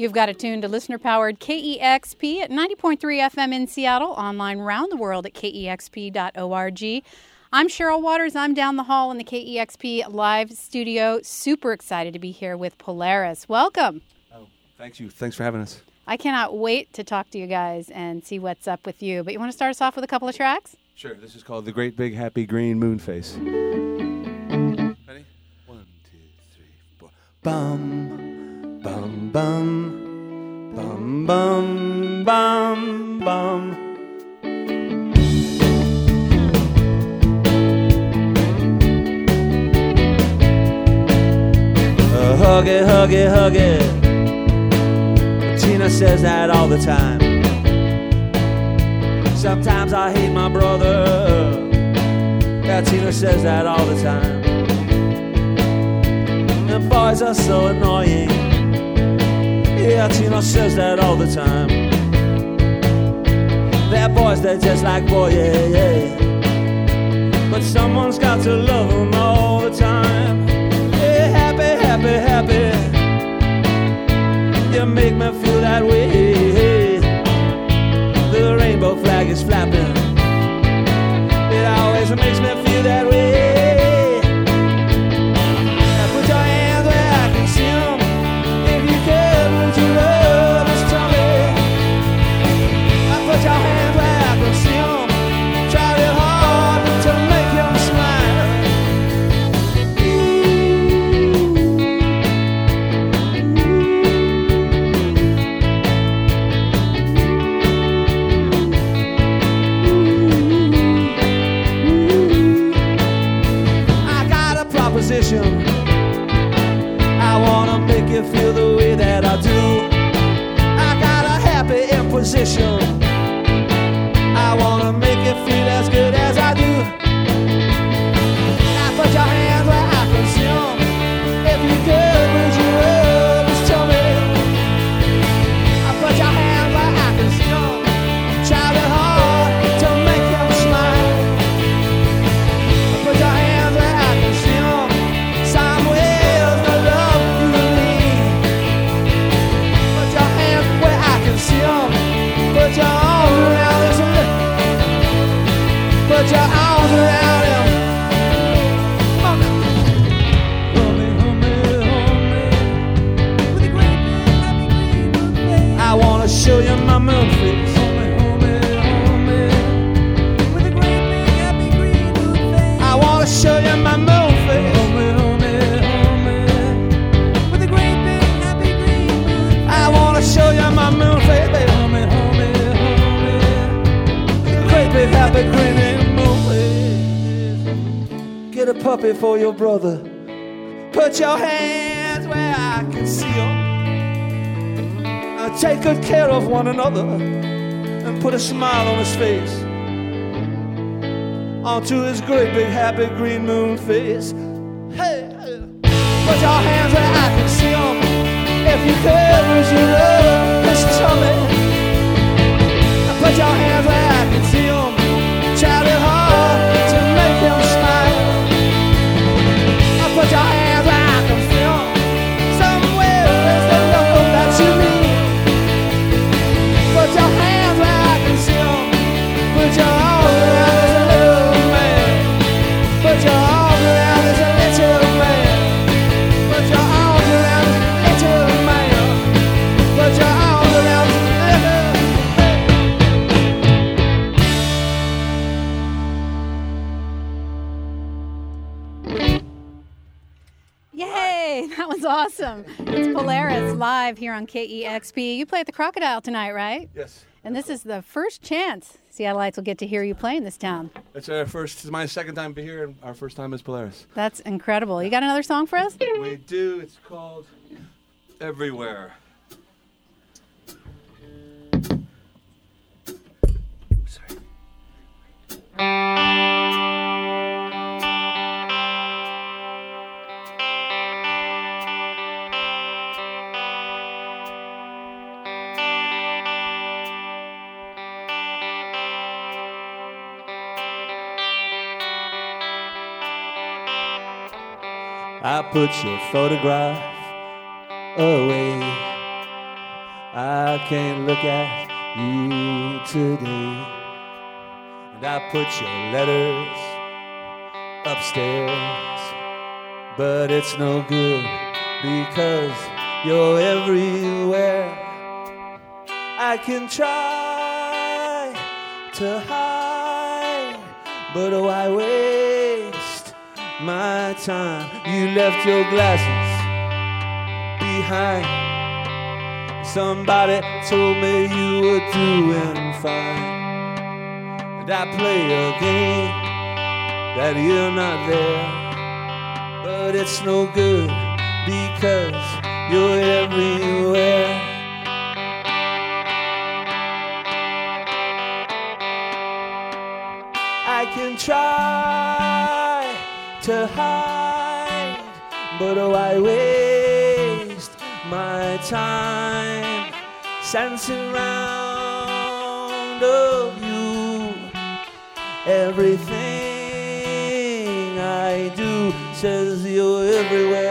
You've got it tuned to listener powered KEXP at 90.3 FM in Seattle, online round the world at kexp.org. I'm Cheryl Waters. I'm down the hall in the KEXP live studio. Super excited to be here with Polaris. Welcome. Oh, thank you. Thanks for having us. I cannot wait to talk to you guys and see what's up with you. But you want to start us off with a couple of tracks? Sure. This is called The Great Big Happy Green Moon Face. Ready? One, two, three, four. Bum, bum, bum, bum, bum, bum, hug it, hug it, hug it. Tina says that all the time. Sometimes I hate my brother. Yeah, Tina says that all the time. And boys are so annoying. Yeah, Tina says that all the time. They're boys, they're just like boy, yeah, yeah. But someone's got to love them all the time. Yeah, happy, happy, happy. You make me feel that way. The rainbow flag is flapping. It always makes me feel that way. For your brother. Put your hands where I can see 'em. Uh, take good care of one another and put a smile on his face. Onto his great big happy green moon face. Hey, put your hands where I can see 'em. If you could, would you love this tummy? Put your hands where Yay! That was awesome. It's Polaris live here on KEXP. You play at the Crocodile tonight, right? Yes. And this is the first chance Seattleites will get to hear you play in this town. It's our first, it's my second time to be here, and our first time is Polaris. That's incredible. You got another song for us? We do. It's called Everywhere. Put your photograph away. I can't look at you today. And I put your letters upstairs, but it's no good because you're everywhere. I can try to hide, but why waste my time? You left your glasses behind. Somebody told me you were doing fine. And I play a game that you're not there. But it's no good because you're everywhere. I can try to hide, but oh, why waste my time dancing around of you? Everything I do says you're. Everywhere.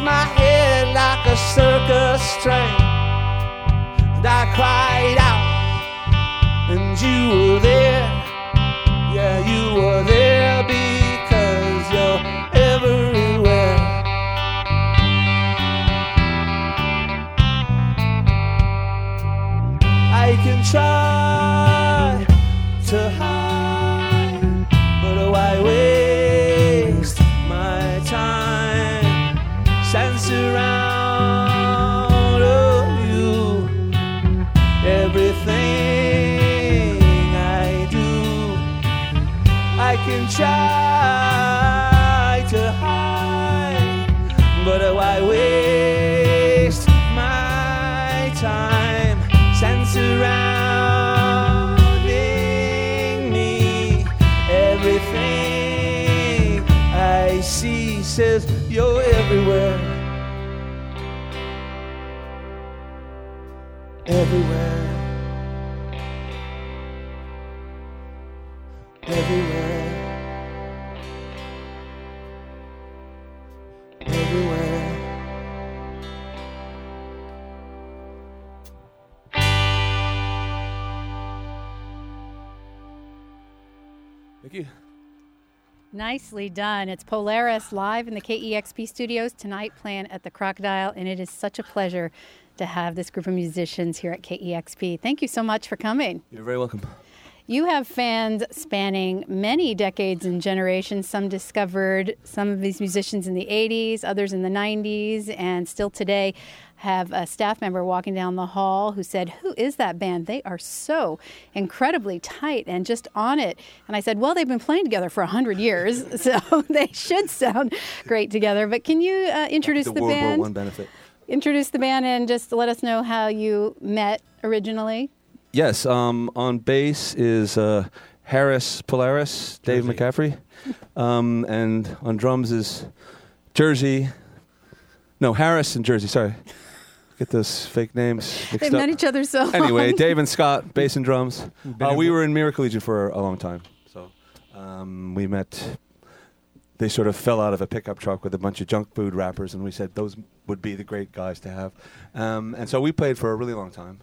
My head says you're everywhere. Everywhere. Nicely done. It's Polaris live in the KEXP studios tonight, playing at the Crocodile, and it is such a pleasure to have this group of musicians here at KEXP. Thank you so much for coming. You're very welcome. You have fans spanning many decades and generations. Some discovered some of these musicians in the 80s, others in the 90s, and still today have a staff member walking down the hall who said, Who is that band? They are so incredibly tight and just on it. And I said, Well, they've been playing together for 100 years, so they should sound great together. But can you uh, introduce the, the, World band? War One benefit. Introduce the band and just let us know how you met originally. Yes, um, on bass is uh, Harris Polaris, Dave Jersey. McCaffrey, um, and on drums is Jersey. No, Harris and Jersey. Sorry, get those fake names They've mixed known each other so Anyway. Dave and Scott, bass and drums. Uh, we were in Miracle Legion for a long time, so um, we met. They sort of fell out of a pickup truck with a bunch of junk food rappers, and we said those would be the great guys to have. Um, and so we played for a really long time.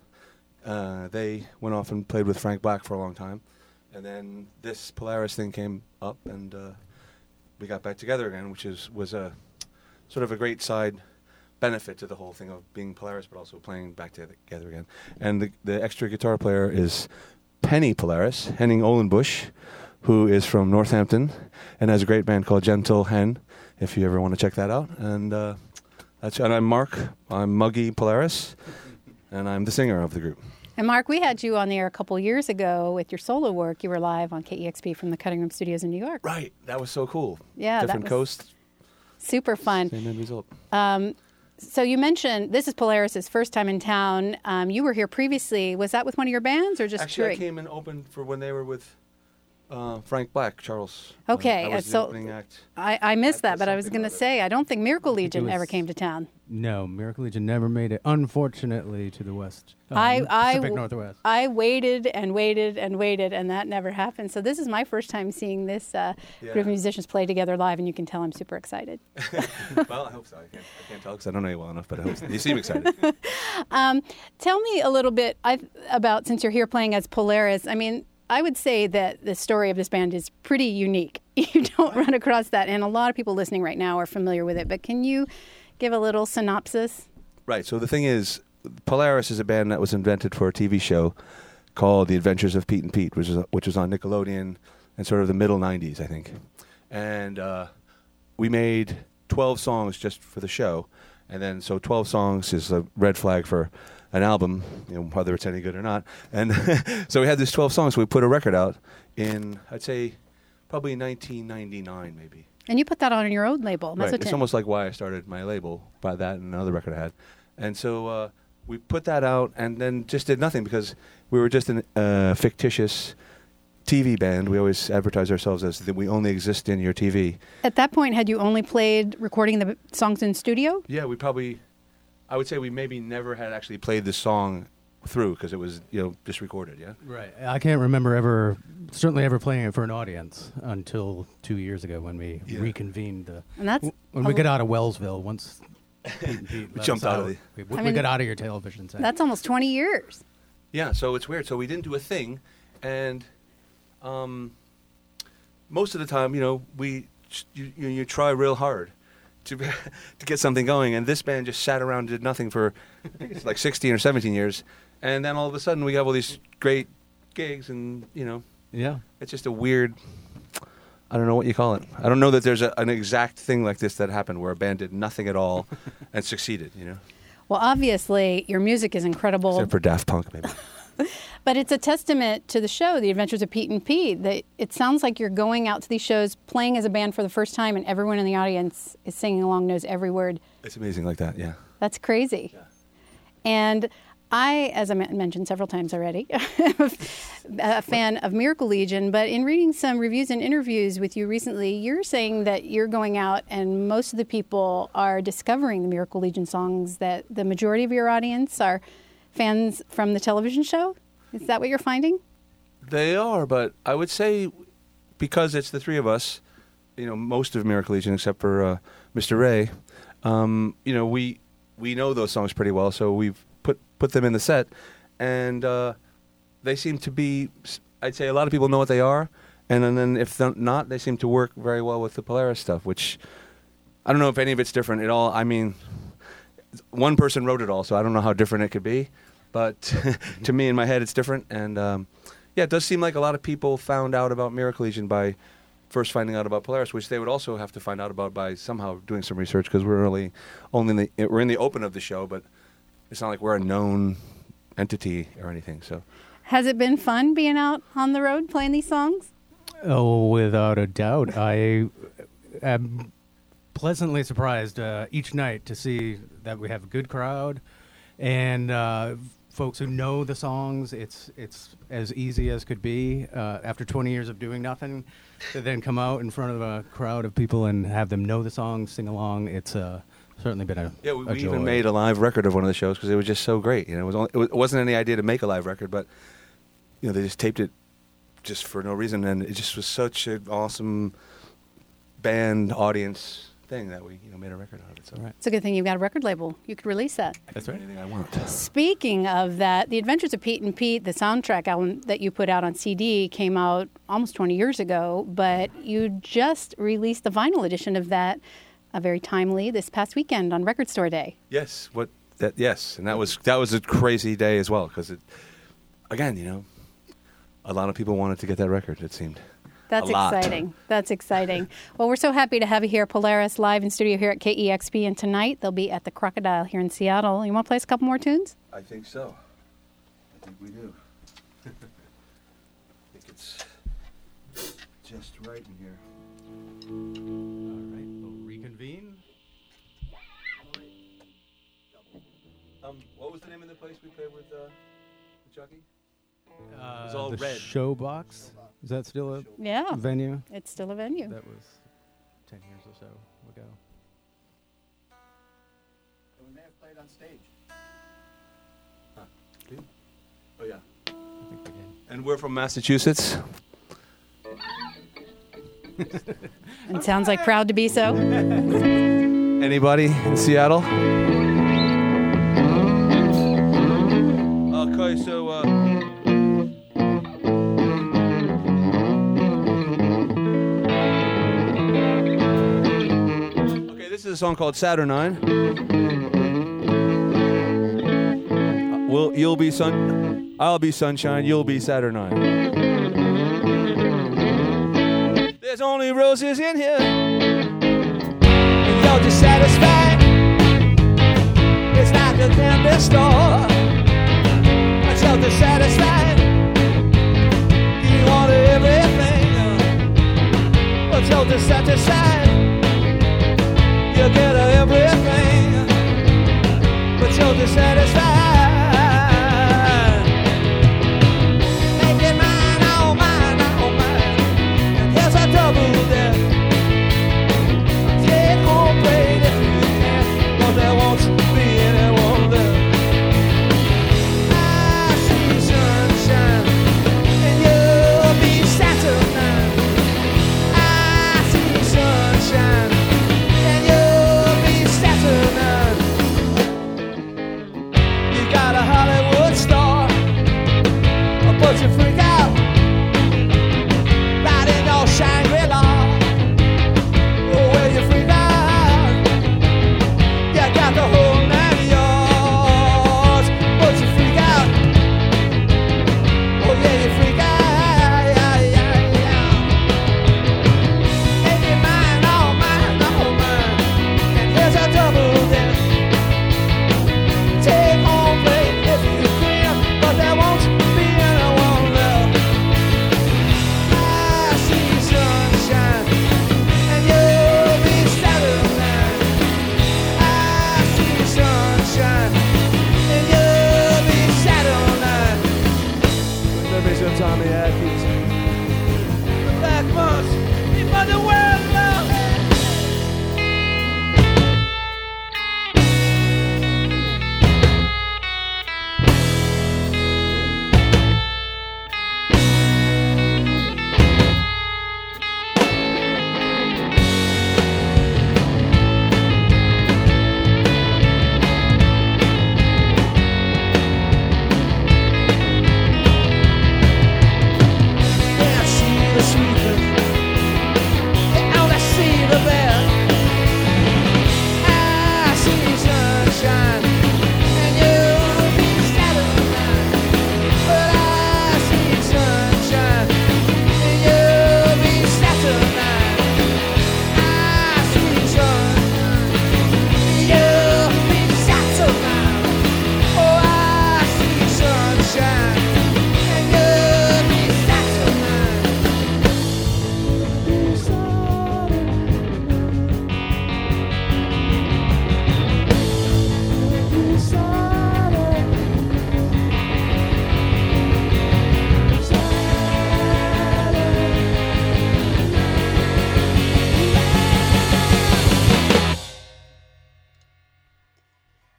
Uh, they went off and played with Frank Black for a long time, and then this Polaris thing came up, and uh, we got back together again, which is was a sort of a great side benefit to the whole thing of being Polaris, but also playing back together again. And the, the extra guitar player is Penny Polaris, Henning Ohlenbusch, who is from Northampton and has a great band called Gentle Hen, if you ever want to check that out. And uh, that's and I'm Mark. I'm Muggy Polaris, and I'm the singer of the group. And Mark, we had you on the air a couple years ago with your solo work. You were live on KEXP from the Cutting Room Studios in New York. Right. That was so cool. Yeah, Different coast, Super fun. same end result. So you mentioned this is Polaris's first time in town. Um, you were here previously. Was that with one of your bands or just Actually, I came and opened for when they were with uh, Frank Black, Charles. Okay, Uh, I uh, the so- act. I, I missed That- that, but I was going to say I don't think Miracle Legion was- ever came to town. No, Miracle Legion never made it, unfortunately, to the west. um, I I Pacific Northwest. I waited and waited and waited, and that never happened. So this is my first time seeing this uh, group of musicians play together live, and you can tell I'm super excited. well, I hope so. I can't, I can't tell because I don't know you well enough, but I hope so. You seem excited. Tell me a little bit i about since you're here playing as Polaris. I mean, I would say that the story of this band is pretty unique. You don't run across that, and a lot of people listening right now are familiar with it. But can you give a little synopsis? right. So the thing is, Polaris is a band that was invented for a TV show called The Adventures of Pete and Pete, which was which was on Nickelodeon in sort of the middle '90s, I think. And uh, we made 12 songs just for the show, and then so 12 songs is a red flag for an album, you know, whether it's any good or not. And so we had these 12 songs. So we put a record out in, I'd say, probably 1999, maybe. And you put that on your own label. Right. It's almost like why I started my label by that and another record I had. And so uh, we put that out and then just did nothing because we were just a uh, fictitious TV band. We always advertise ourselves as that we only exist in your TV. At that point, had you only played recording the songs in studio? Yeah, we probably, I would say we maybe never had actually played the song through because it was you know just recorded. Yeah. Right. I can't remember ever, certainly ever playing it for an audience until two years ago when we Yeah. reconvened the. And that's when we a- got out of Wellsville, once Pete and Pete We jumped us out of the- we, we I mean, got out of your television set. That's almost 20 years. Yeah, so it's weird. So we didn't do a thing, and um, most of the time, you know, we you, you, you try real hard to to get something going, and this band just sat around and did nothing for I think it's like 16 or 17 years, and then all of a sudden we have all these great gigs, and you know, yeah. it's just a weird. I don't know what you call it. I don't know that there's a, an exact thing like this that happened where a band did nothing at all and succeeded. You know, Well, obviously, your music is incredible, except for Daft Punk, maybe. but it's a testament to the show, The Adventures of Pete and Pete, that it sounds like you're going out to these shows playing as a band for the first time, and everyone in the audience is singing along, knows every word. It's amazing like that. Yeah. That's crazy. And I, as I mentioned several times already, a fan of Miracle Legion, but in reading some reviews and interviews with you recently, you're saying that you're going out and most of the people are discovering the Miracle Legion songs, that the majority of your audience are fans from the television show? Is that what you're finding? They are, but I would say because it's the three of us, you know, most of Miracle Legion except for uh, Mr. Ray, um, you know, we we know those songs pretty well, so we've put put them in the set, and uh, they seem to be. I'd say a lot of people know what they are, and then, then if not, they seem to work very well with the Polaris stuff, which I don't know if any of it's different at all. I mean, one person wrote it all, so I don't know how different it could be. But to me, in my head, it's different. And um, yeah, it does seem like a lot of people found out about Miracle Legion by first finding out about Polaris, which they would also have to find out about by somehow doing some research because we're really only in the we're in the open of the show, but it's not like we're a known entity or anything. So Has it been fun being out on the road playing these songs? Oh, without a doubt. I am pleasantly surprised uh, each night to see that we have a good crowd and uh, folks who know the songs. It's it's as easy as could be uh, after 20 years of doing nothing to then come out in front of a crowd of people and have them know the songs, sing along. It's uh, certainly been a yeah, we, a we even made a live record of one of the shows because it was just so great. You know, it was only, it wasn't any idea to make a live record, but you know, they just taped it just for no reason, and it just was such an awesome band audience thing that we you know made a record out of it. So Right. It's a good thing you've got a record label. You could release that. That's right. anything I want. Speaking of that, The Adventures of Pete and Pete, the soundtrack album that you put out on CD, came out almost 20 years ago, but you just released the vinyl edition of that, uh, very timely, this past weekend on Record Store Day. Yes, what that yes, and that was that was a crazy day as well because it again, you know, a lot of people wanted to get that record. It seemed. That's exciting. That's exciting. well, we're so happy to have you here, Polaris, live in studio here at KEXP, and tonight they'll be at the Crocodile here in Seattle. You want to play us a couple more tunes? I think so. I think we do. I think it's just right in here. All right, we'll reconvene. Um, what was the name of the place we played with, uh, with Chucky? Uh, all the red. Showbox. Is that still a Yeah, venue? it's still a venue. That was ten years or so ago. We may have played on stage. Oh yeah. I think we did. And we're from Massachusetts. And sounds like proud to be so. Anybody in Seattle? Okay, so uh, a song called Saturnine. Will you'll be sun? I'll be sunshine. You'll be Saturnine. There's only roses in here. You're dissatisfied. It's like a candy store. Dissatisfied. You want everything. Dissatisfied. You get everything. But you're dissatisfied.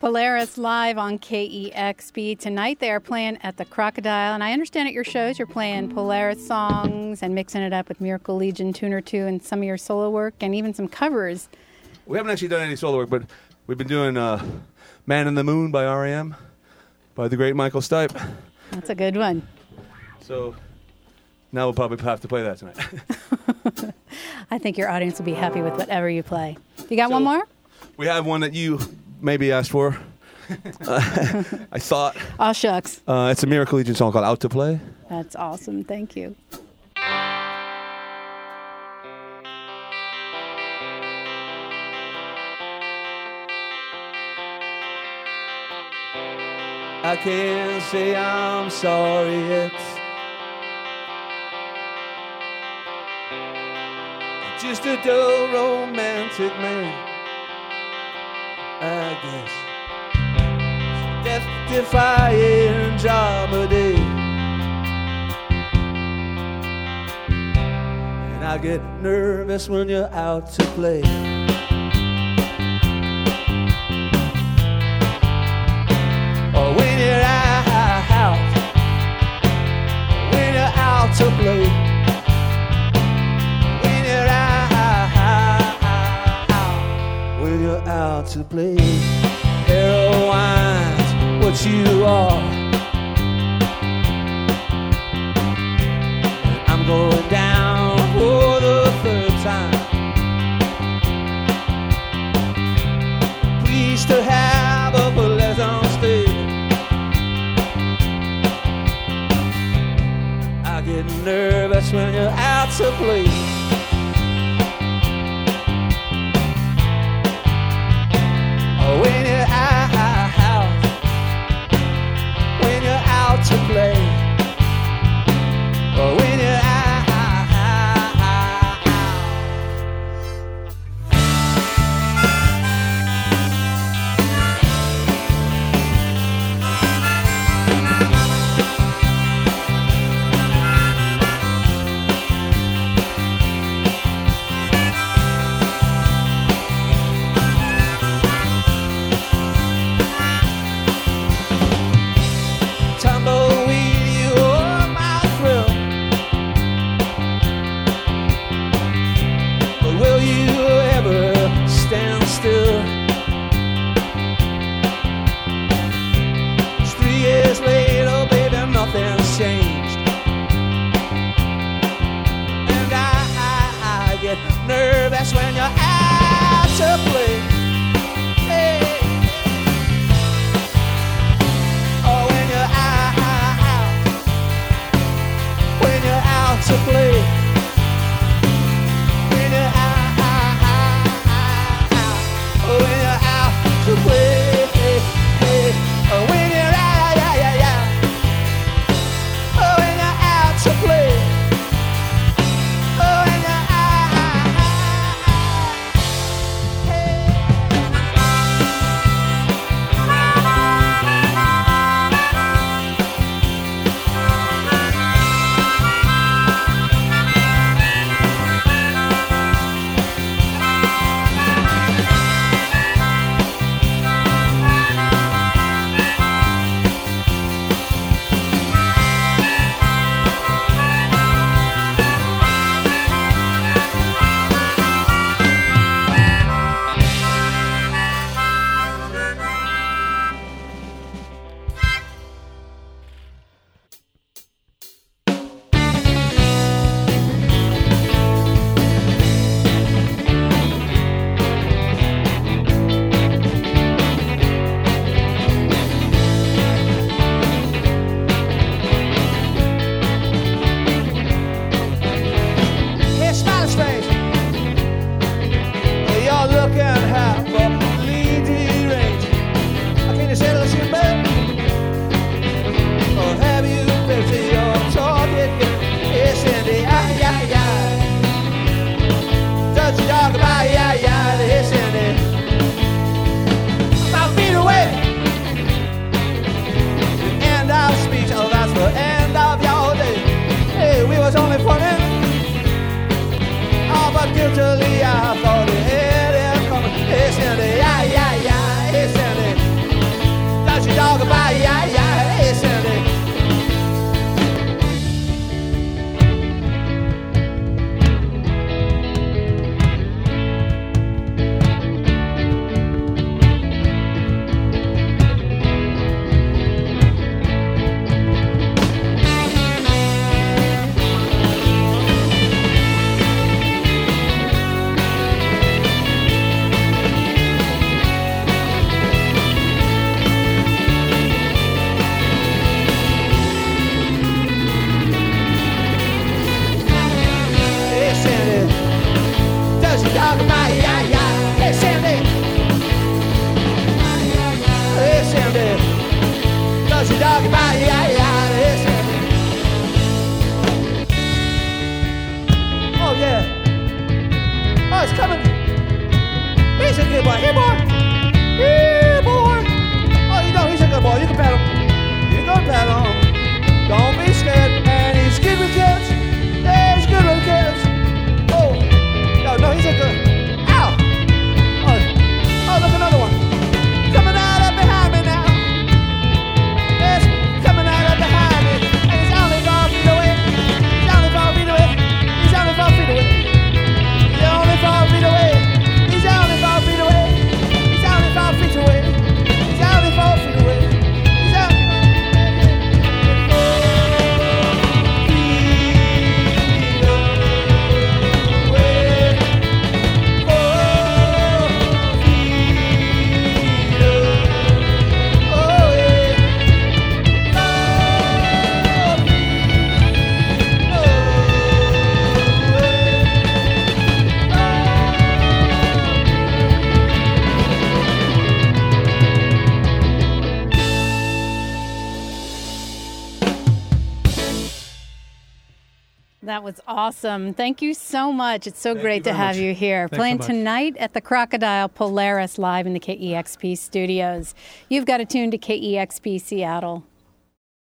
Polaris live on KEXP tonight. They are playing at the Crocodile, and I understand at your shows you're playing Polaris songs and mixing it up with Miracle Legion Tuner 2 and some of your solo work and even some covers. We haven't actually done any solo work, but we've been doing uh, "Man in the Moon" by REM, by the great Michael Stipe. That's a good one. So now we'll probably have to play that tonight. I think your audience will be happy with whatever you play. You got So- one more? we have one that you maybe asked for. I thought. Oh, shucks. Uh, it's a Miracle Legion song called Out to Play. That's awesome. Thank you. I can't say I'm sorry yet. Just a dull romantic man guess. Death defying day. And I get nervous when you're out to play. Or when you're out, when you're out to play. out to play. Heroine's what you are. I'm going down for the third time. Pleased to have a pleasant stay. I get nervous when you're out to play. Natal. awesome. Thank you so much. It's so Thank great to have much. you here. Thanks Playing so tonight at the Crocodile Polaris live in the KEXP studios. You've got to tune to KEXP Seattle.